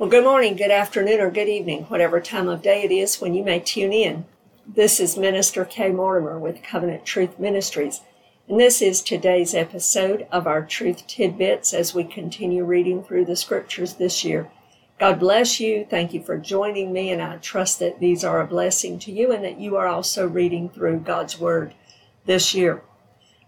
Well, good morning, good afternoon, or good evening, whatever time of day it is when you may tune in. This is Minister Kay Mortimer with Covenant Truth Ministries, and this is today's episode of our Truth Tidbits as we continue reading through the scriptures this year. God bless you. Thank you for joining me, and I trust that these are a blessing to you and that you are also reading through God's Word this year.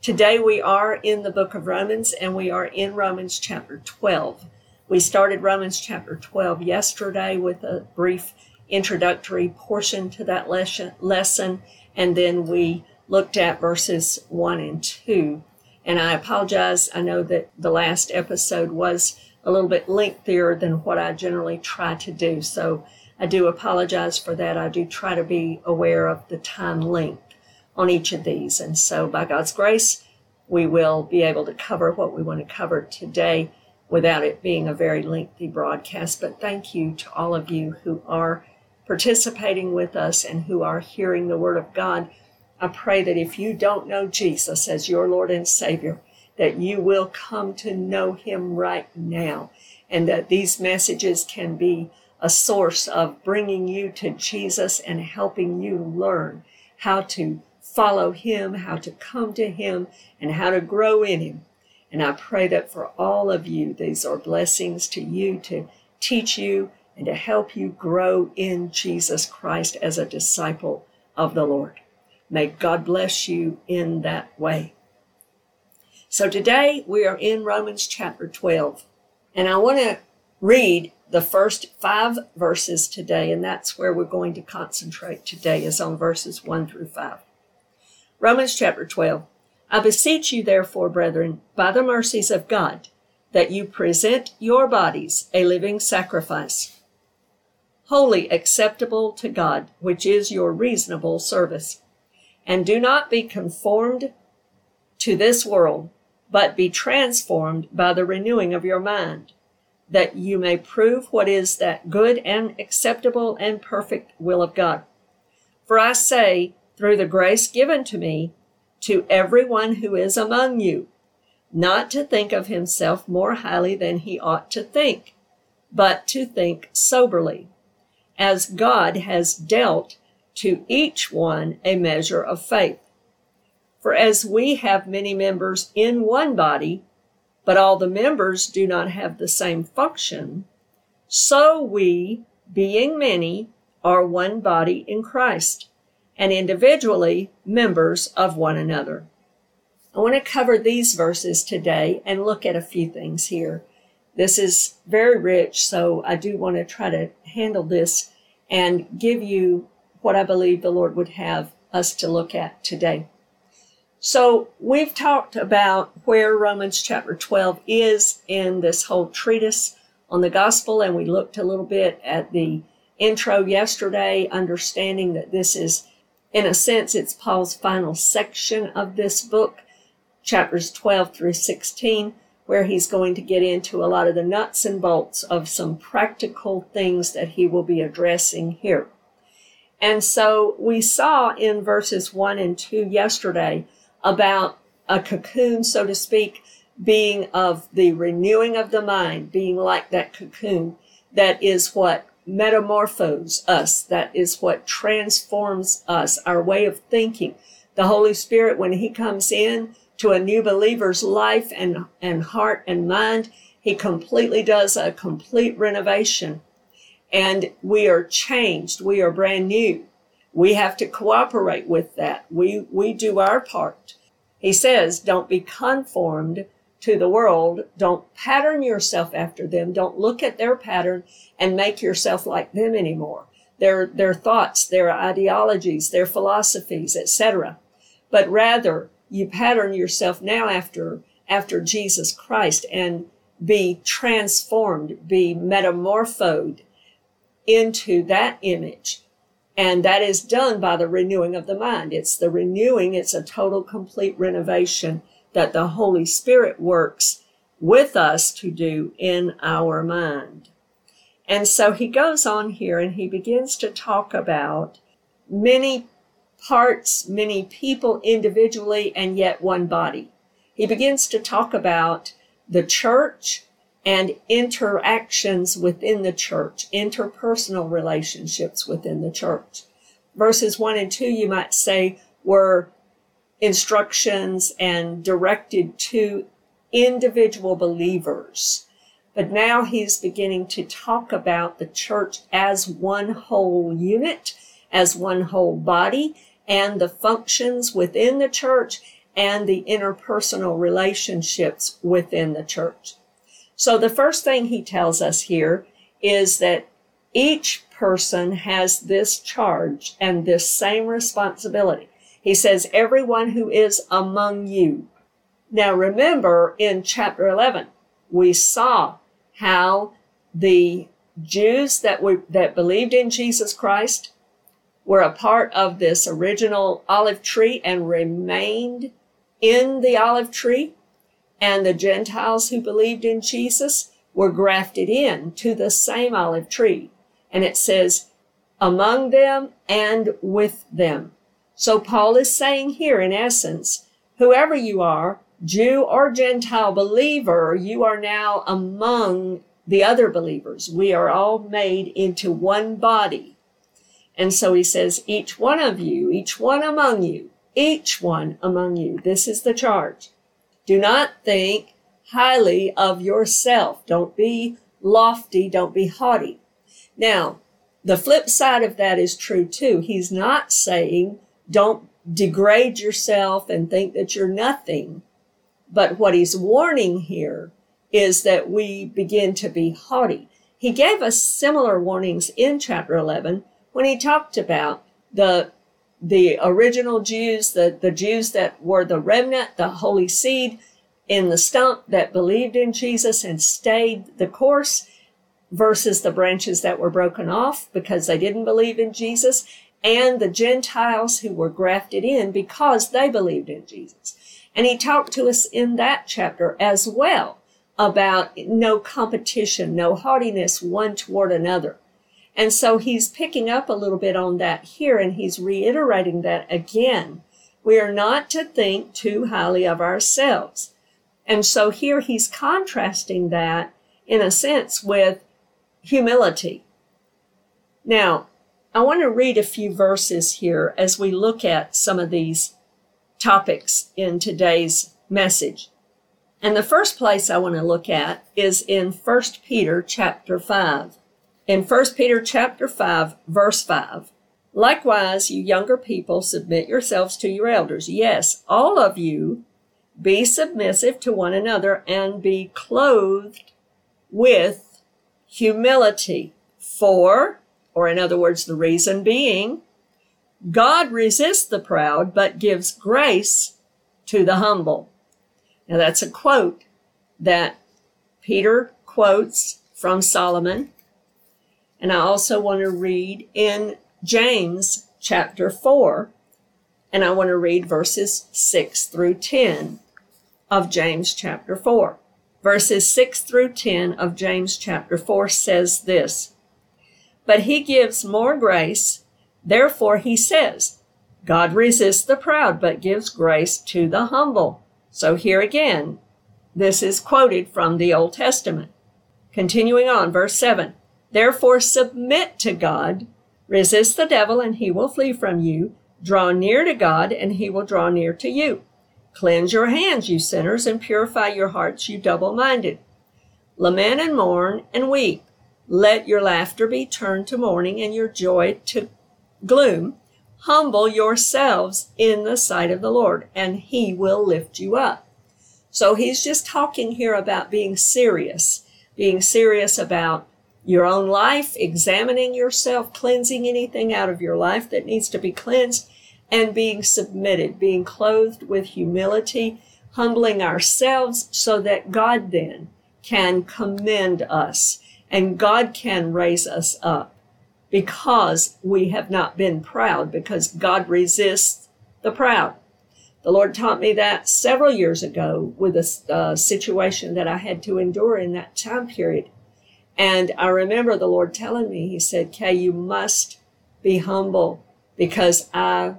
Today we are in the book of Romans, and we are in Romans chapter 12. We started Romans chapter 12 yesterday with a brief introductory portion to that lesson, and then we looked at verses 1 and 2. And I apologize, I know that the last episode was a little bit lengthier than what I generally try to do, so I do apologize for that. I do try to be aware of the time length on each of these, and so by God's grace, we will be able to cover what we want to cover today without it being a very lengthy broadcast. But thank you to all of you who are participating with us and who are hearing the Word of God. I pray that if you don't know Jesus as your Lord and Savior, that you will come to know Him right now, and that these messages can be a source of bringing you to Jesus and helping you learn how to follow Him, how to come to Him, and how to grow in Him and I pray that for all of you, these are blessings to you to teach you and to help you grow in Jesus Christ as a disciple of the Lord. May God bless you in that way. So today we are in Romans chapter 12, and I want to read the first five verses today, and that's where we're going to concentrate today, is on verses 1 through 5. Romans chapter 12. I beseech you, therefore, brethren, by the mercies of God, that you present your bodies a living sacrifice, wholly acceptable to God, which is your reasonable service. And do not be conformed to this world, but be transformed by the renewing of your mind, that you may prove what is that good and acceptable and perfect will of God. For I say, through the grace given to me, to everyone who is among you, not to think of himself more highly than he ought to think, but to think soberly, as God has dealt to each one a measure of faith. For as we have many members in one body, but all the members do not have the same function, so we, being many, are one body in Christ and individually members of one another. I want to cover these verses today and look at a few things here. This is very rich, so I do want to try to handle this and give you what I believe the Lord would have us to look at today. So, we've talked about where Romans chapter 12 is in this whole treatise on the gospel, and we looked a little bit at the intro yesterday, understanding that this is in a sense, it's Paul's final section of this book, chapters 12 through 16, where he's going to get into a lot of the nuts and bolts of some practical things that he will be addressing here. And so we saw in verses 1 and 2 yesterday about a cocoon, so to speak, being of the renewing of the mind, being like that cocoon that is what metamorphose us. That is what transforms us, our way of thinking. The Holy Spirit, when He comes in to a new believer's life and, and heart and mind, He completely does a complete renovation. And we are changed. We are brand new. We have to cooperate with that. We, we do our part. He says, don't be conformed to the world. Don't pattern yourself after them. Don't look at their pattern and make yourself like them anymore. Their, their thoughts, their ideologies, their philosophies, etc. But rather, you pattern yourself now after, after Jesus Christ and be transformed, be metamorphosed into that image. And that is done by the renewing of the mind. It's the renewing, it's a total, complete renovation that the Holy Spirit works with us to do in our mind. And so he goes on here and he begins to talk about many parts, many people individually, and yet one body. He begins to talk about the church and interactions within the church, interpersonal relationships within the church. Verses 1 and 2, you might say, were instructions and directed to individual believers. But now he's beginning to talk about the church as one whole unit, as one whole body, and the functions within the church and the interpersonal relationships within the church. So the first thing he tells us here is that each person has this charge and this same responsibility. He says, everyone who is among you. Now remember in chapter 11, we saw how the Jews that that believed in Jesus Christ were a part of this original olive tree and remained in the olive tree. And the Gentiles who believed in Jesus were grafted in to the same olive tree. And it says, among them and with them. So Paul is saying here, in essence, whoever you are, Jew or Gentile believer, you are now among the other believers. We are all made into one body. And so he says, each one of you, each one among you, each one among you. This is the charge. Do not think highly of yourself. Don't be lofty. Don't be haughty. Now, the flip side of that is true too. He's not saying don't degrade yourself and think that you're nothing. But what he's warning here is that we begin to be haughty. He gave us similar warnings in chapter 11 when he talked about the the original Jews, the, the Jews that were the remnant, the holy seed in the stump that believed in Jesus and stayed the course versus the branches that were broken off because they didn't believe in Jesus and the Gentiles who were grafted in because they believed in Jesus. And he talked to us in that chapter as well about no competition, no haughtiness one toward another. And so he's picking up a little bit on that here and he's reiterating that again. We are not to think too highly of ourselves. And so here he's contrasting that in a sense with humility. Now, I want to read a few verses here as we look at some of these topics in today's message. And the first place I want to look at is in 1 Peter chapter 5. In 1 Peter chapter 5 verse 5. Likewise, you younger people, submit yourselves to your elders. Yes, all of you be submissive to one another and be clothed with humility. For, or in other words, the reason being, God resists the proud, but gives grace to the humble. Now that's a quote that Peter quotes from Solomon. And I also want to read in James chapter 4, and I want to read verses 6 through 10 of James chapter 4. Verses 6 through 10 of James chapter 4 says this But he gives more grace Therefore, he says, God resists the proud, but gives grace to the humble. So here again, this is quoted from the Old Testament. Continuing on, verse 7 Therefore, submit to God, resist the devil, and he will flee from you. Draw near to God, and he will draw near to you. Cleanse your hands, you sinners, and purify your hearts, you double minded. Lament and mourn and weep. Let your laughter be turned to mourning and your joy to gloom, humble yourselves in the sight of the Lord, and he will lift you up. So he's just talking here about being serious, being serious about your own life, examining yourself, cleansing anything out of your life that needs to be cleansed, and being submitted, being clothed with humility, humbling ourselves so that God then can commend us and God can raise us up because we have not been proud, because God resists the proud. The Lord taught me that several years ago with a uh, situation that I had to endure in that time period. And I remember the Lord telling me, He said, Kay, you must be humble because I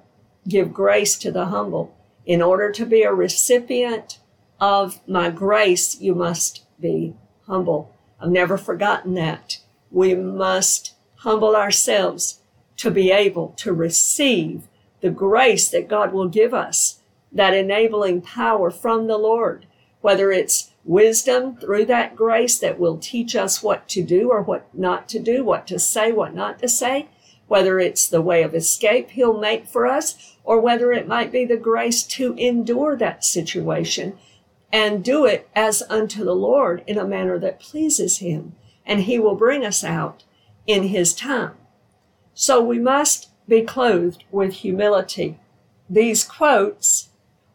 give grace to the humble. In order to be a recipient of my grace, you must be humble. I've never forgotten that. We must humble ourselves to be able to receive the grace that God will give us, that enabling power from the Lord, whether it's wisdom through that grace that will teach us what to do or what not to do, what to say, what not to say, whether it's the way of escape He'll make for us, or whether it might be the grace to endure that situation and do it as unto the Lord in a manner that pleases Him, and He will bring us out in His time. So we must be clothed with humility. These quotes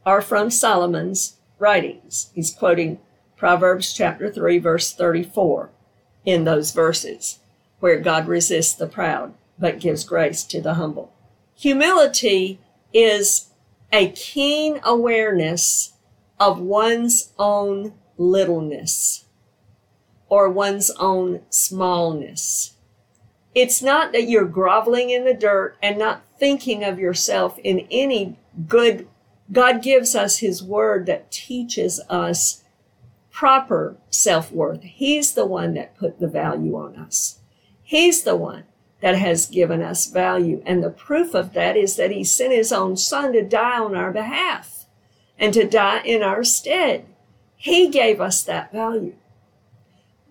are from Solomon's writings. He's quoting Proverbs chapter 3, verse 34 in those verses where God resists the proud but gives grace to the humble. Humility is a keen awareness of one's own littleness or one's own smallness. It's not that you're groveling in the dirt and not thinking of yourself in any good. God gives us His Word that teaches us proper self worth. He's the one that put the value on us. He's the one that has given us value. And the proof of that is that he sent his own son to die on our behalf and to die in our stead. He gave us that value.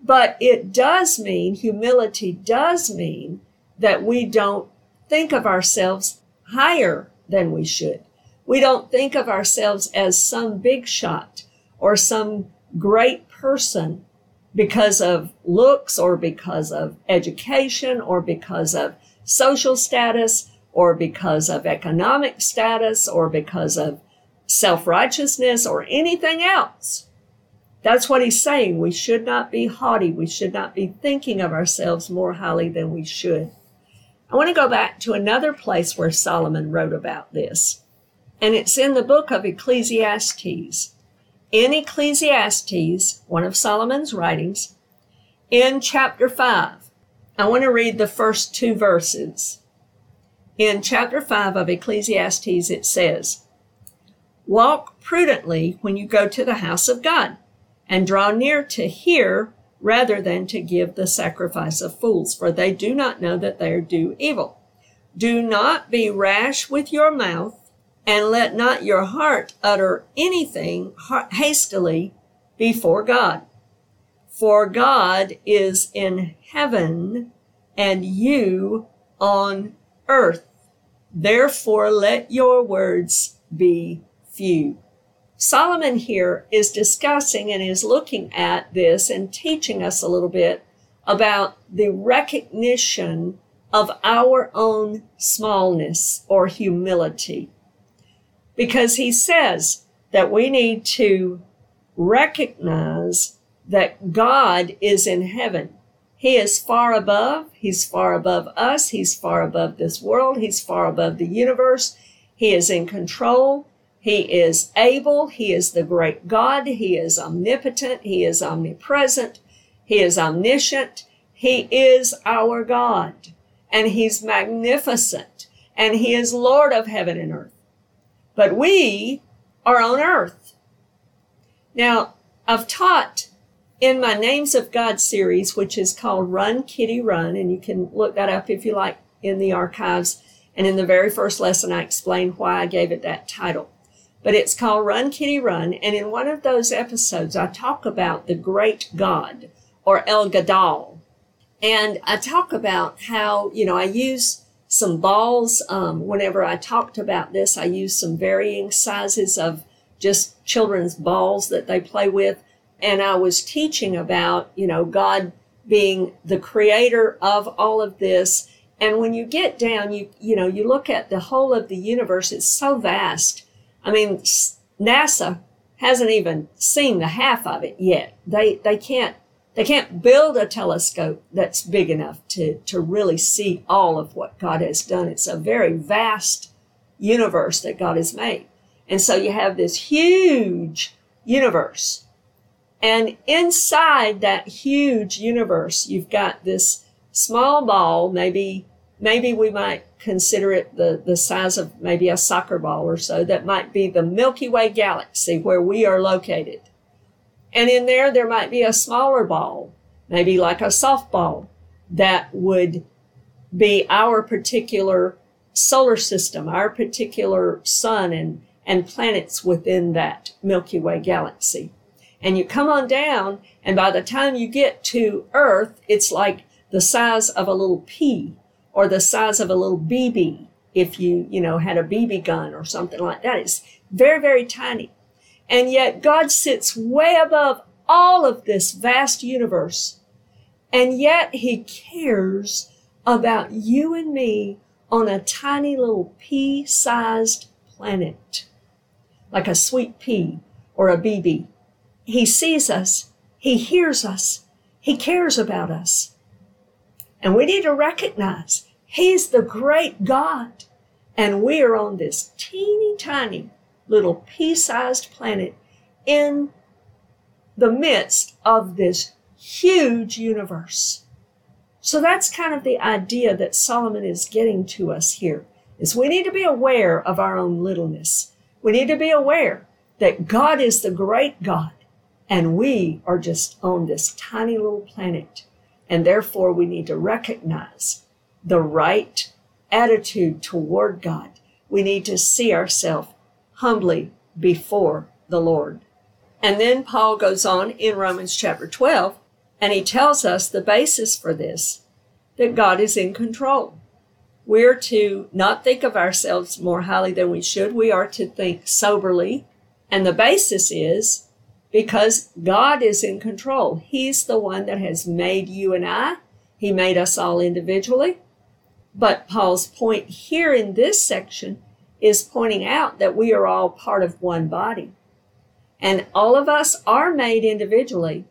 But it does mean, humility does mean that we don't think of ourselves higher than we should. We don't think of ourselves as some big shot or some great person because of looks or because of education or because of social status or because of economic status or because of self righteousness or anything else. That's what he's saying. We should not be haughty. We should not be thinking of ourselves more highly than we should. I want to go back to another place where Solomon wrote about this, and it's in the book of Ecclesiastes in Ecclesiastes, one of Solomon's writings, in chapter 5. I want to read the first two verses. In chapter 5 of Ecclesiastes, it says, Walk prudently when you go to the house of God, and draw near to hear rather than to give the sacrifice of fools, for they do not know that they do evil. Do not be rash with your mouth and let not your heart utter anything hastily before God. For God is in heaven and you on earth. Therefore, let your words be few. Solomon here is discussing and is looking at this and teaching us a little bit about the recognition of our own smallness or humility because he says that we need to recognize that God is in heaven. He is far above. He's far above us. He's far above this world. He's far above the universe. He is in control. He is able. He is the great God. He is omnipotent. He is omnipresent. He is omniscient. He is our God and he's magnificent and he is Lord of heaven and earth but we are on earth. Now, I've taught in my Names of God series, which is called Run Kitty Run, and you can look that up if you like in the archives. And in the very first lesson, I explained why I gave it that title. But it's called Run Kitty Run. And in one of those episodes, I talk about the great God or El Gadol. And I talk about how, you know, I use some balls. Um, whenever I talked about this, I used some varying sizes of just children's balls that they play with. And I was teaching about, you know, God being the creator of all of this. And when you get down, you, you know, you look at the whole of the universe, it's so vast. I mean, NASA hasn't even seen the half of it yet. They, they can't they can't build a telescope that's big enough to, to really see all of what God has done. It's a very vast universe that God has made. And so you have this huge universe. And inside that huge universe, you've got this small ball, maybe, maybe we might consider it the, the size of maybe a soccer ball or so, that might be the Milky Way galaxy where we are located. And in there, there might be a smaller ball, maybe like a softball, that would be our particular solar system, our particular sun and, and planets within that Milky Way galaxy. And you come on down, and by the time you get to Earth, it's like the size of a little pea or the size of a little BB if you, you know, had a BB gun or something like that. It's very, very tiny. And yet God sits way above all of this vast universe. And yet he cares about you and me on a tiny little pea sized planet, like a sweet pea or a BB. He sees us. He hears us. He cares about us. And we need to recognize He's the great God. And we are on this teeny tiny little pea sized planet in the midst of this huge universe. So that's kind of the idea that Solomon is getting to us here is we need to be aware of our own littleness. We need to be aware that God is the great God and we are just on this tiny little planet. And therefore we need to recognize the right attitude toward God. We need to see ourselves humbly before the Lord. And then Paul goes on in Romans chapter 12, and he tells us the basis for this that God is in control. We're to not think of ourselves more highly than we should. We are to think soberly. And the basis is because God is in control. He's the one that has made you and I. He made us all individually. But Paul's point here in this section is pointing out that we are all part of one body. And all of us are made individually.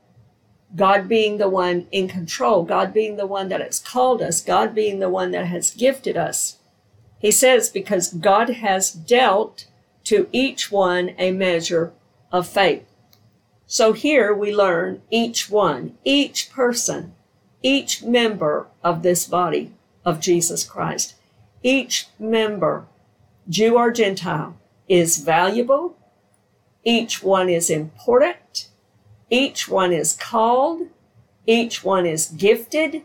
God being the one in control, God being the one that has called us, God being the one that has gifted us. He says, because God has dealt to each one a measure of faith. So here we learn each one, each person, each member of this body of Jesus Christ, each member, Jew or Gentile, is valuable each one is important. Each one is called. Each one is gifted.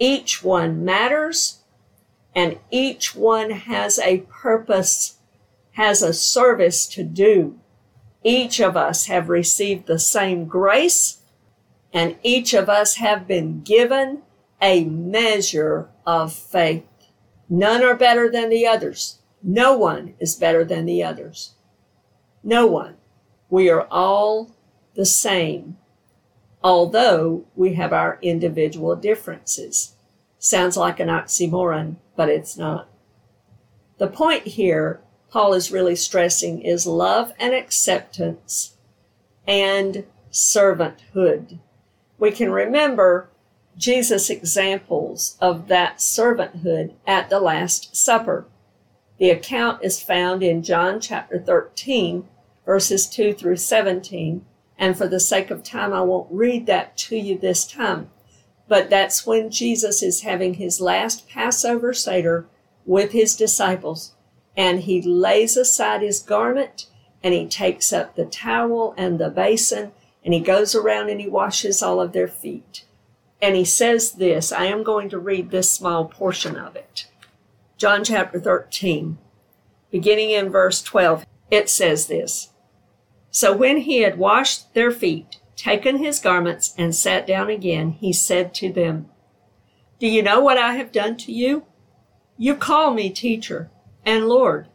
Each one matters. And each one has a purpose, has a service to do. Each of us have received the same grace and each of us have been given a measure of faith. None are better than the others. No one is better than the others. No one. We are all the same, although we have our individual differences. Sounds like an oxymoron, but it's not. The point here Paul is really stressing is love and acceptance and servanthood. We can remember Jesus' examples of that servanthood at the Last Supper. The account is found in John chapter 13, verses 2 through 17. And for the sake of time, I won't read that to you this time. But that's when Jesus is having his last Passover Seder with his disciples. And he lays aside his garment and he takes up the towel and the basin and he goes around and he washes all of their feet. And he says this I am going to read this small portion of it. John chapter 13, beginning in verse 12, it says this So when he had washed their feet, taken his garments, and sat down again, he said to them, Do you know what I have done to you? You call me teacher and Lord,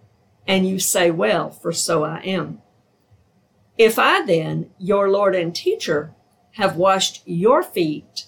and you say, Well, for so I am. If I then, your Lord and teacher, have washed your feet,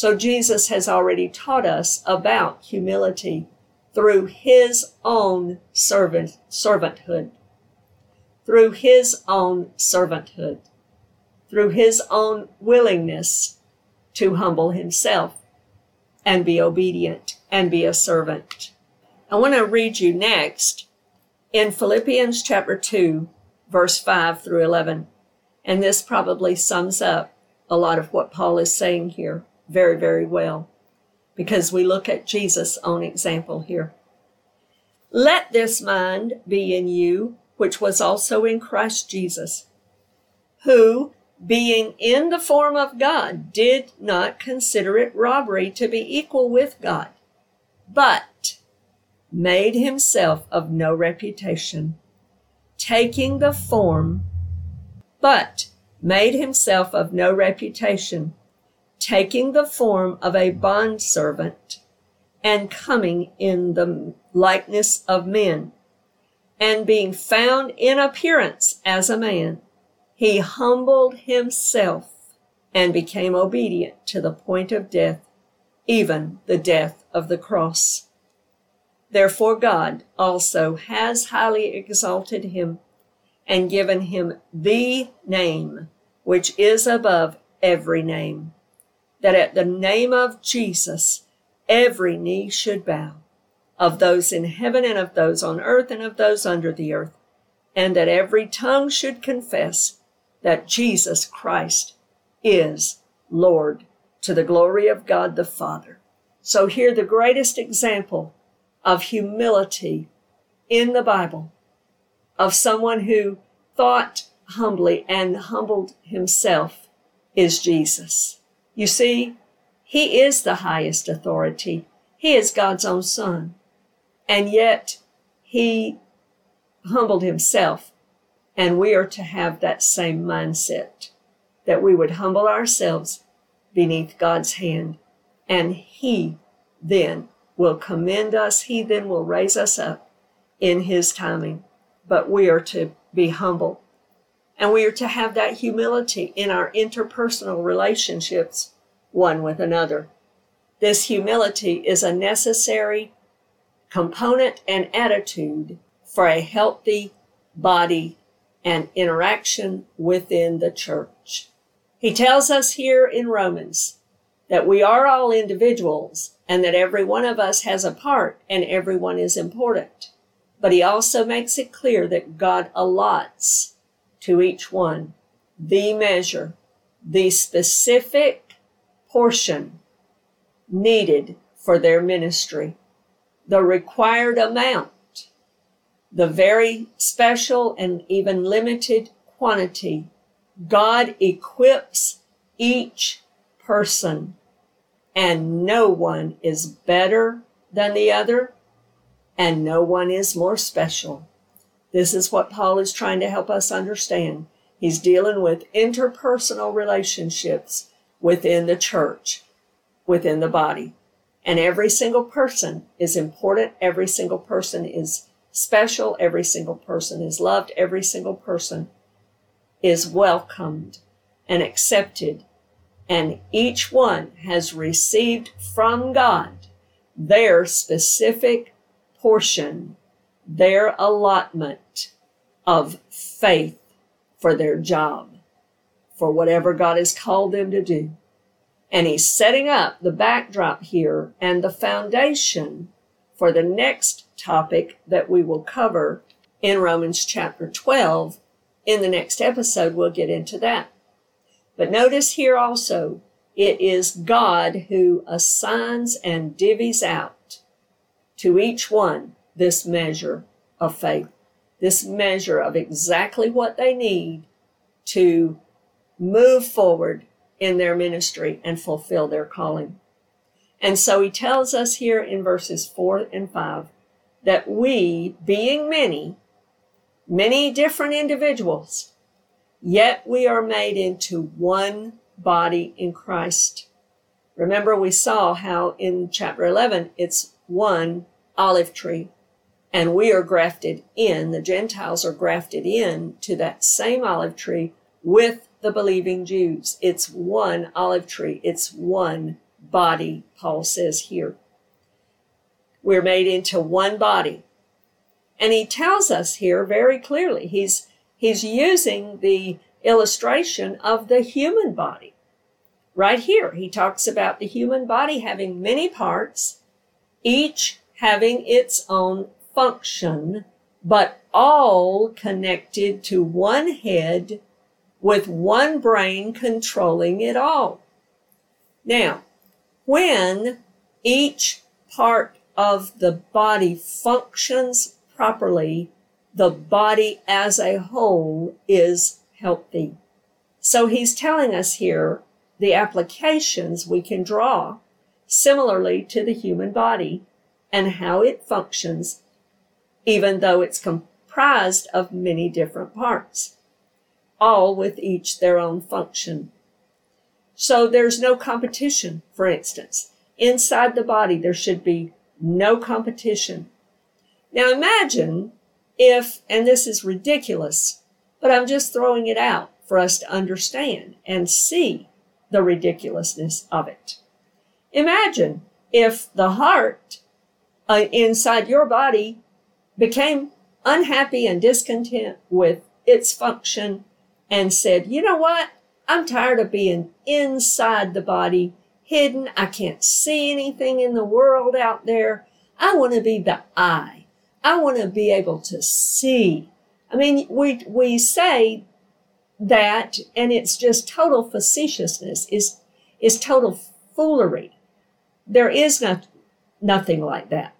So Jesus has already taught us about humility through his own servant, servanthood, through his own servanthood, through his own willingness to humble himself and be obedient and be a servant. I want to read you next in Philippians chapter 2, verse 5 through 11. And this probably sums up a lot of what Paul is saying here very, very well because we look at Jesus' own example here. Let this mind be in you, which was also in Christ Jesus, who, being in the form of God, did not consider it robbery to be equal with God, but made himself of no reputation, taking the form, but made himself of no reputation, taking the form of a mm-hmm. bondservant and coming in the likeness of men. And being found in appearance as a man, he humbled himself and became obedient to the point of death, even the death of the cross. Therefore, God also has highly exalted him and given him the name which is above every name that at the name of Jesus, every knee should bow, of those in heaven and of those on earth and of those under the earth, and that every tongue should confess that Jesus Christ is Lord to the glory of God the Father. So here the greatest example of humility in the Bible of someone who thought humbly and humbled himself is Jesus. You see, he is the highest authority. He is God's own son. And yet he humbled himself. And we are to have that same mindset that we would humble ourselves beneath God's hand. And he then will commend us. He then will raise us up in his timing. But we are to be humble and we are to have that humility in our interpersonal relationships one with another. This humility is a necessary component and attitude for a healthy body and interaction within the church. He tells us here in Romans that we are all individuals and that every one of us has a part and everyone is important. But he also makes it clear that God allots to each one the measure, the specific portion needed for their ministry, the required amount, the very special and even limited quantity. God equips each person, and no one is better than the other, and no one is more special. This is what Paul is trying to help us understand. He's dealing with interpersonal relationships within the church, within the body. And every single person is important. Every single person is special. Every single person is loved. Every single person is welcomed and accepted. And each one has received from God their specific portion their allotment of faith for their job, for whatever God has called them to do. And he's setting up the backdrop here and the foundation for the next topic that we will cover in Romans chapter 12. In the next episode, we'll get into that. But notice here also, it is God who assigns and divvies out to each one this measure of faith, this measure of exactly what they need to move forward in their ministry and fulfill their calling. And so he tells us here in verses four and five that we, being many, many different individuals, yet we are made into one body in Christ. Remember, we saw how in chapter 11 it's one olive tree and we are grafted in, the Gentiles are grafted in to that same olive tree with the believing Jews. It's one olive tree. It's one body, Paul says here. We're made into one body. And he tells us here very clearly, he's, he's using the illustration of the human body. right here, he talks about the human body having many parts, each having its own function, but all connected to one head with one brain controlling it all. Now, when each part of the body functions properly, the body as a whole is healthy. So he's telling us here the applications we can draw similarly to the human body and how it functions, even though it's comprised of many different parts, all with each their own function. So there's no competition, for instance. Inside the body, there should be no competition. Now imagine if, and this is ridiculous, but I'm just throwing it out for us to understand and see the ridiculousness of it. Imagine if the heart uh, inside your body became unhappy and discontent with its function and said, you know what? I'm tired of being inside the body, hidden. I can't see anything in the world out there. I want to be the eye. I want to be able to see. I mean, we, we say that, and it's just total facetiousness, is, is total foolery. There is not, nothing like that.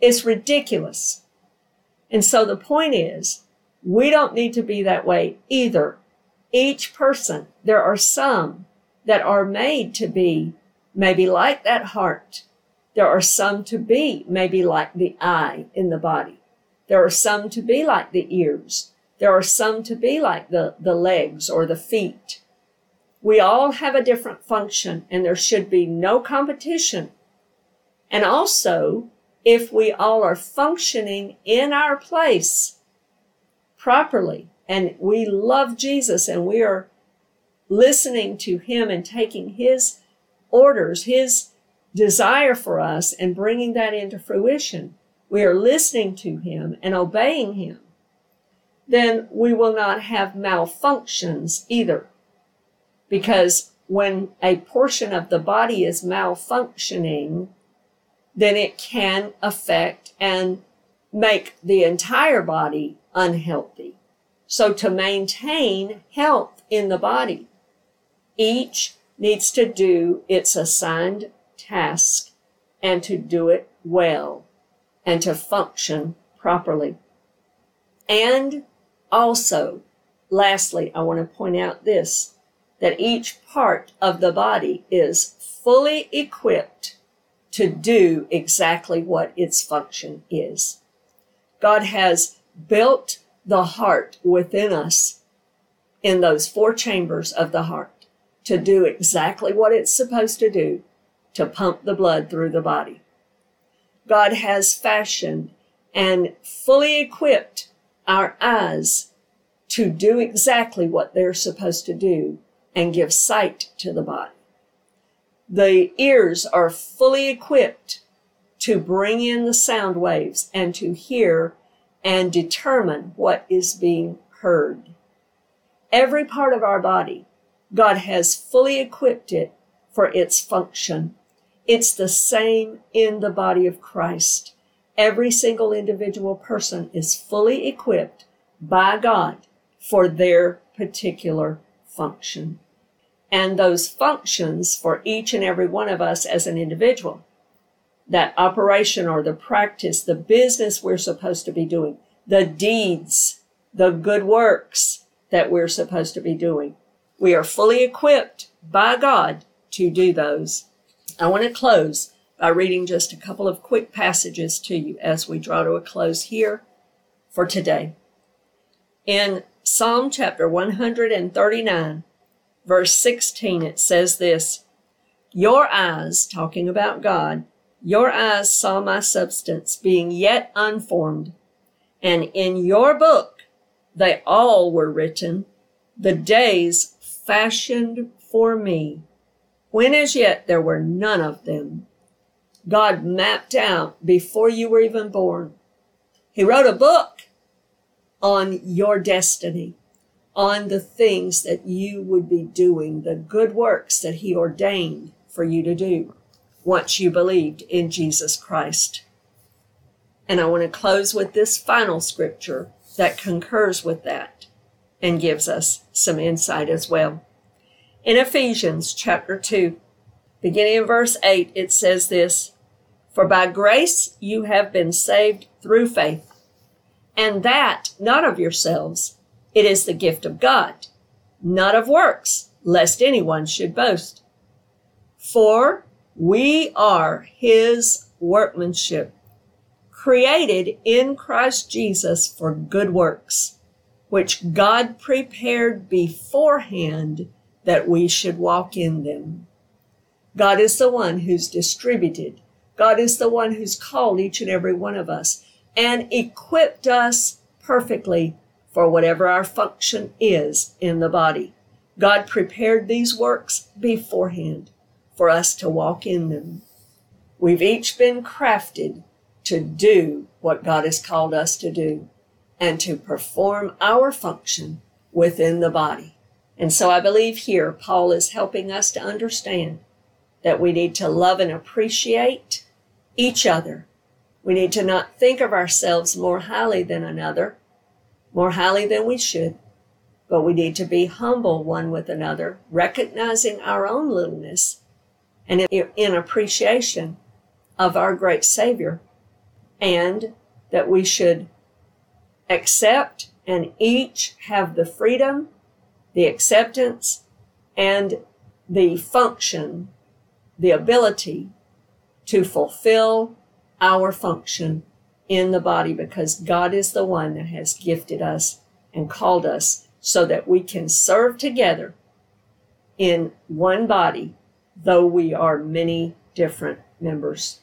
It's ridiculous. And so the point is, we don't need to be that way either. Each person, there are some that are made to be maybe like that heart. There are some to be maybe like the eye in the body. There are some to be like the ears. There are some to be like the, the legs or the feet. We all have a different function and there should be no competition. And also, if we all are functioning in our place properly and we love Jesus and we are listening to him and taking his orders, his desire for us and bringing that into fruition, we are listening to him and obeying him, then we will not have malfunctions either. Because when a portion of the body is malfunctioning, then it can affect and make the entire body unhealthy. So to maintain health in the body, each needs to do its assigned task and to do it well and to function properly. And also, lastly, I want to point out this that each part of the body is fully equipped to do exactly what its function is. God has built the heart within us in those four chambers of the heart to do exactly what it's supposed to do to pump the blood through the body. God has fashioned and fully equipped our eyes to do exactly what they're supposed to do and give sight to the body. The ears are fully equipped to bring in the sound waves and to hear and determine what is being heard. Every part of our body, God has fully equipped it for its function. It's the same in the body of Christ. Every single individual person is fully equipped by God for their particular function and those functions for each and every one of us as an individual. That operation or the practice, the business we're supposed to be doing, the deeds, the good works that we're supposed to be doing. We are fully equipped by God to do those. I want to close by reading just a couple of quick passages to you as we draw to a close here for today. In Psalm chapter 139, verse 16, it says this Your eyes, talking about God, your eyes saw my substance being yet unformed, and in your book they all were written, the days fashioned for me, when as yet there were none of them. God mapped out before you were even born. He wrote a book on your destiny on the things that you would be doing, the good works that He ordained for you to do once you believed in Jesus Christ. And I want to close with this final scripture that concurs with that and gives us some insight as well. In Ephesians chapter 2, beginning in verse 8, it says this For by grace you have been saved through faith, and that not of yourselves, it is the gift of God, not of works, lest anyone should boast. For we are his workmanship, created in Christ Jesus for good works, which God prepared beforehand that we should walk in them. God is the one who's distributed. God is the one who's called each and every one of us and equipped us perfectly for whatever our function is in the body. God prepared these works beforehand for us to walk in them. We've each been crafted to do what God has called us to do and to perform our function within the body. And so I believe here Paul is helping us to understand that we need to love and appreciate each other. We need to not think of ourselves more highly than another, more highly than we should, but we need to be humble one with another, recognizing our own littleness and in appreciation of our great Savior, and that we should accept and each have the freedom, the acceptance, and the function, the ability to fulfill our function in the body because God is the one that has gifted us and called us so that we can serve together in one body though we are many different members.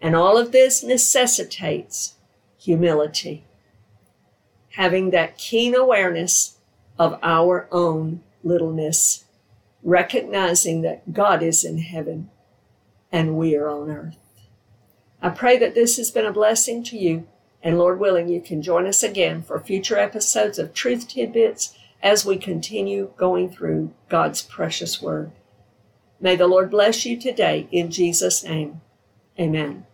And all of this necessitates humility, having that keen awareness of our own littleness, recognizing that God is in heaven and we are on earth. I pray that this has been a blessing to you, and Lord willing, you can join us again for future episodes of Truth Tidbits as we continue going through God's precious Word. May the Lord bless you today in Jesus' name. Amen.